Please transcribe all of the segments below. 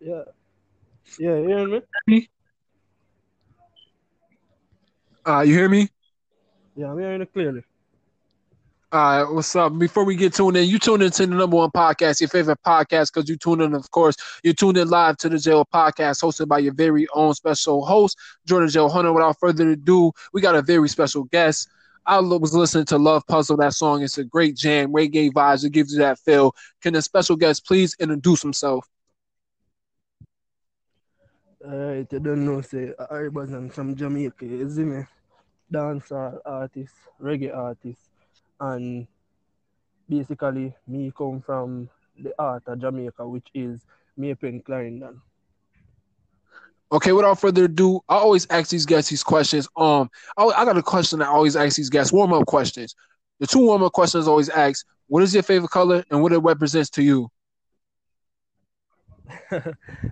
Yeah. Yeah, you hear me? Uh, you hear me? Yeah, I'm hearing it clearly. All right, what's up? Before we get tuned in, you tune into the number one podcast, your favorite podcast, because you tune in, of course, you tuned in live to the Jail podcast, hosted by your very own special host, Jordan Jail Hunter. Without further ado, we got a very special guest. I was listening to Love Puzzle, that song. It's a great jam, reggae vibes. It gives you that feel. Can the special guest please introduce himself? Alright, you don't know, say, I'm from Jamaica, you see me? Dancehall artist, reggae artist, and basically, me come from the art of Jamaica, which is Maypen Clarendon. Okay, without further ado, I always ask these guests these questions. Um, I, I got a question I always ask these guests, warm up questions. The two warm up questions I always ask: What is your favorite color, and what it represents to you?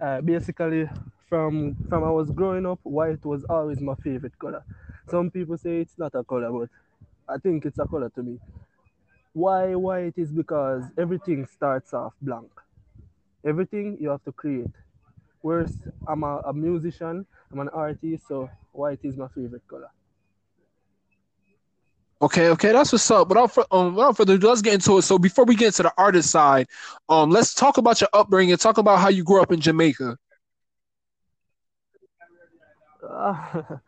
uh, basically, from from I was growing up, white was always my favorite color. Some people say it's not a color, but I think it's a color to me. Why white is because everything starts off blank. Everything you have to create. Whereas I'm a, a musician, I'm an artist, so white is my favorite color. Okay, okay, that's what's up. Without, um, without further ado, let's get into it. So before we get into the artist side, um, let's talk about your upbringing. Talk about how you grew up in Jamaica.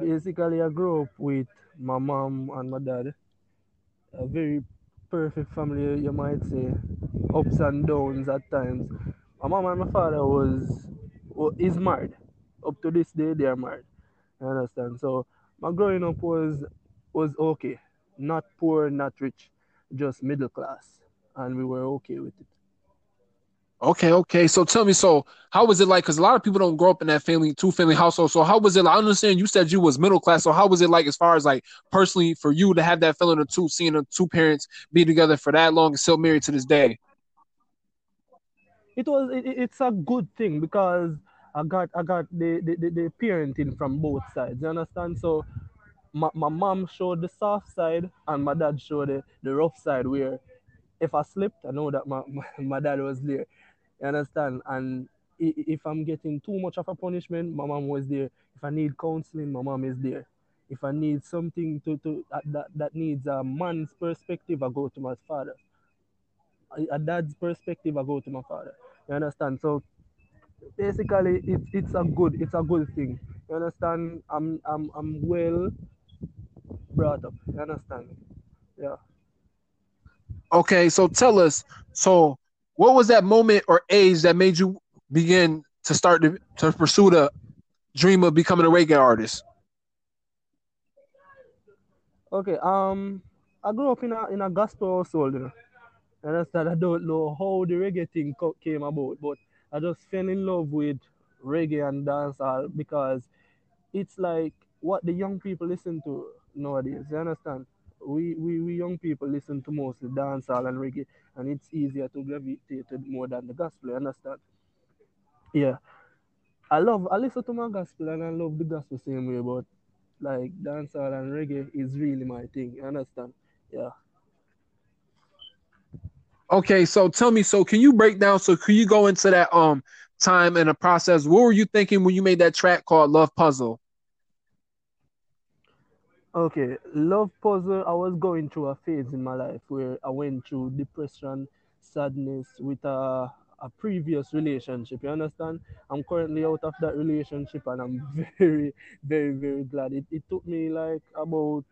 Basically, I grew up with my mom and my dad. A very perfect family, you might say. Ups and downs at times. My mom and my father was, well, is married. Up to this day, they are married. You understand? So my growing up was was okay. Not poor, not rich, just middle class. And we were okay with it. Okay, okay. So tell me, so how was it like? Because a lot of people don't grow up in that family, two family household. So how was it? Like? I understand you said you was middle class. So how was it like, as far as like personally for you to have that feeling of two, seeing the two parents be together for that long and still married to this day? It was. It, it's a good thing because I got I got the, the, the, the parenting from both sides. You understand? So my, my mom showed the soft side and my dad showed the, the rough side where if I slipped, I know that my, my, my dad was there. You understand? And if I'm getting too much of a punishment, my mom was there. If I need counseling, my mom is there. If I need something to, to that, that needs a man's perspective, I go to my father. A, dad's perspective, I go to my father. You understand? So basically, it's it's a good it's a good thing. You understand? I'm I'm I'm well brought up. You understand? Yeah. Okay, so tell us. So, what was that moment or age that made you begin to start to, to pursue the dream of becoming a reggae artist? Okay. Um, I grew up in a in a gospel household, you know. And I said I don't know how the reggae thing came about, but I just fell in love with reggae and dancehall because it's like what the young people listen to nowadays. You understand? We, we, we young people listen to mostly dancehall and reggae, and it's easier to gravitate more than the gospel. You understand? Yeah. I love, I listen to my gospel and I love the gospel same way, but like dancehall and reggae is really my thing. You understand? Yeah. Okay, so tell me, so can you break down? So can you go into that um time and the process? What were you thinking when you made that track called Love Puzzle? Okay, love puzzle. I was going through a phase in my life where I went through depression, sadness with a, a previous relationship. You understand? I'm currently out of that relationship and I'm very, very, very glad. It, it took me like about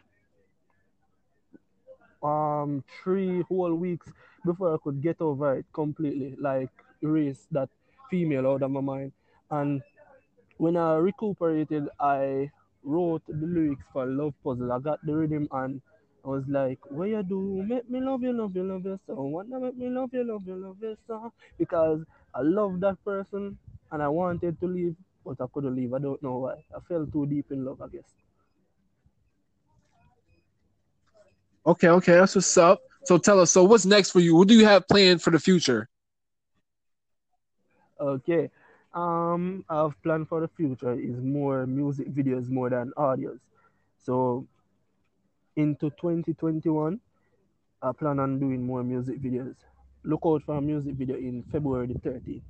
um three whole weeks before I could get over it completely, like erase that female out of my mind. And when I recuperated, I wrote the lyrics for Love Puzzle. I got the rhythm and I was like, what you do? Make me love you, love you, love you so. Wanna make me love you, love you, love you so. Because I love that person and I wanted to leave, but I couldn't leave. I don't know why. I fell too deep in love, I guess. Okay, okay, that's what's up. So tell us, so what's next for you? What do you have planned for the future? Okay. Um, I've planned for the future is more music videos more than audios. So into 2021, I plan on doing more music videos. Look out for a music video in February the 30th.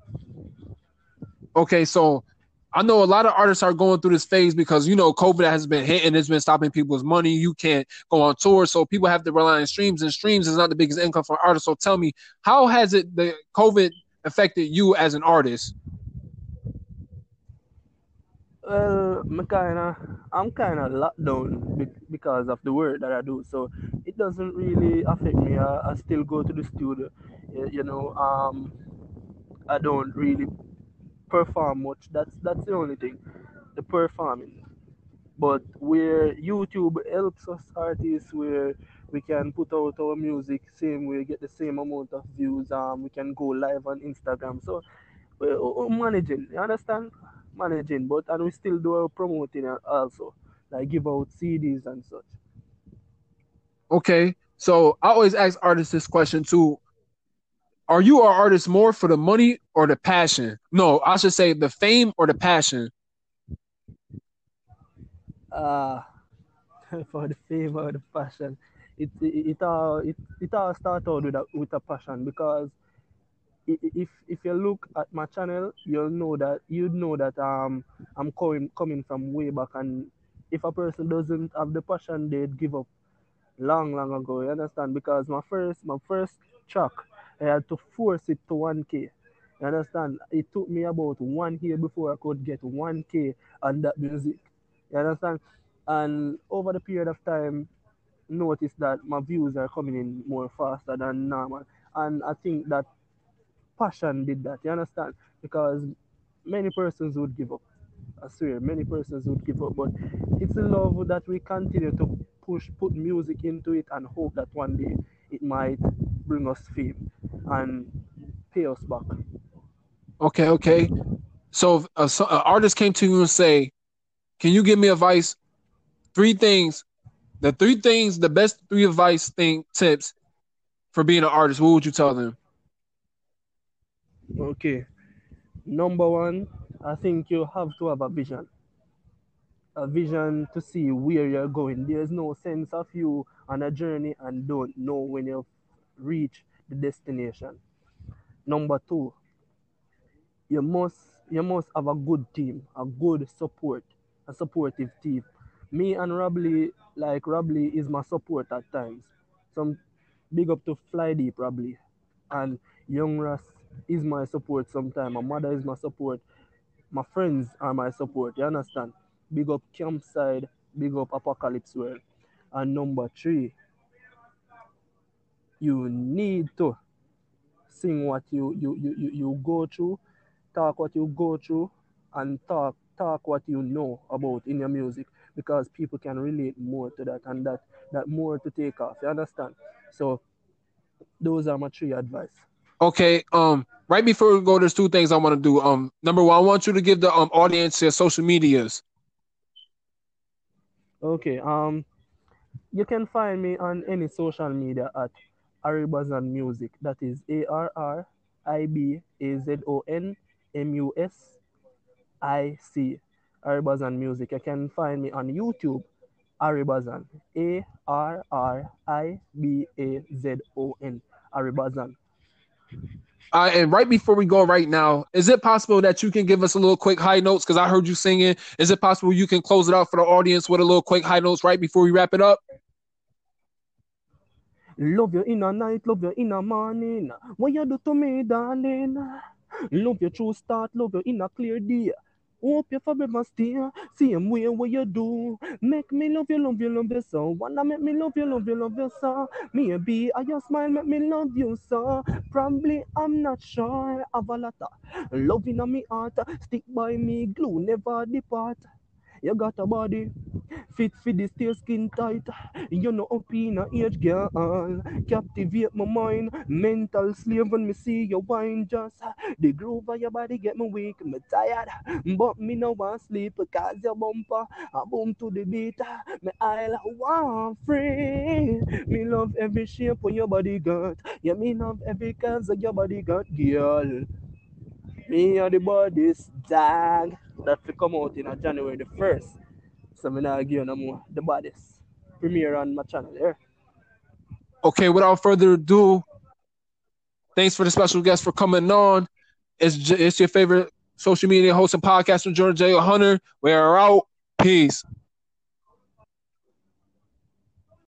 Okay, so I know a lot of artists are going through this phase because you know COVID has been hitting, it's been stopping people's money. You can't go on tour, so people have to rely on streams, and streams is not the biggest income for artists. So tell me, how has it the COVID affected you as an artist? Well, me kinda, I'm kinda locked down be- because of the work that I do. So it doesn't really affect me. I, I still go to the studio. You, you know, um, I don't really perform much. That's that's the only thing, the performing. But where YouTube helps us artists, where we can put out our music, same way get the same amount of views. Um, we can go live on Instagram. So we're, we're managing. You understand? Managing, but and we still do our promoting also, like give out CDs and such. Okay, so I always ask artists this question too. Are you an artist more for the money or the passion? No, I should say the fame or the passion. Uh for the fame or the passion. It it, it all it, it all start out with a with a passion because if if you look at my channel, you'll know that you'd know that um I'm coming coming from way back, and if a person doesn't have the passion, they'd give up long long ago. You understand? Because my first my first track, I had to force it to 1K. You understand? It took me about one year before I could get 1K on that music. You understand? And over the period of time, notice that my views are coming in more faster than normal. And I think that passion did that. You understand? Because many persons would give up. I swear, many persons would give up. But it's a love that we continue to push, put music into it, and hope that one day it might bring us fame and pay us back. Okay, okay. So if a, so- uh, an artist came to you and say, "Can you give me advice? Three things, the three things, the best three advice thing tips for being an artist." What would you tell them? Okay. Number one, I think you have to have a vision. A vision to see where you're going. There's no sense of you on a journey and don't know when you reach the destination. Number two, you must you must have a good team, a good support, a supportive team. Me and Robley, like Robley is my support at times. Some big up to Fly Deep Robley. And Young Ras is my support sometimes. My mother is my support. My friends are my support. You understand? Big up Campside, big up Apocalypse World. And number three, you need to sing what you you, you, you, you go through, talk what you go through, and talk talk what you know about in your music because people can relate more to that and that that more to take off. You understand? So those are my three advice. Okay. Um. Right before we go, there's two things I want to do. Um. Number one, I want you to give the um audience your social medias. Okay. Um, you can find me on any social media at Arribazon Music. That is A R R I B A Z O N M U S I C. Arribazon Music. You can find me on YouTube. Arribazon. A R R I B A Z O N. Arribazon. Uh, and right before we go right now, is it possible that you can give us a little quick high notes? Because I heard you singing. Is it possible you can close it out for the audience with a little quick high notes right before we wrap it up? Love you in a night, love you in a morning. What you do to me, darling? Love you true start, love you in a clear day. Hope you forever stay, same way what you do. Make me love you, love you, love you so. Wanna make me love you, love you, love you so. Maybe I just smile, make me love you so. Probably I'm not sure. Have a lot of love in me heart. Stick by me, glue never depart. You got a body fit for the stay skin tight. You know up in a age girl. Captivate my mind. Mental slave when me see your wine just uh, the groove of your body get me weak, me tired. But me no want sleep because your bumper a boom to the beat. Me I'll want free. Me love every shape when your body got. Yeah, me love every curves of your body got, girl. Me and the body's dog. That will come out in January the 1st. So not give you no more. The baddest. Premiere on my channel here. Okay. Without further ado, thanks for the special guest for coming on. It's it's your favorite social media host and podcast from Jordan J. Hunter. We are out. Peace.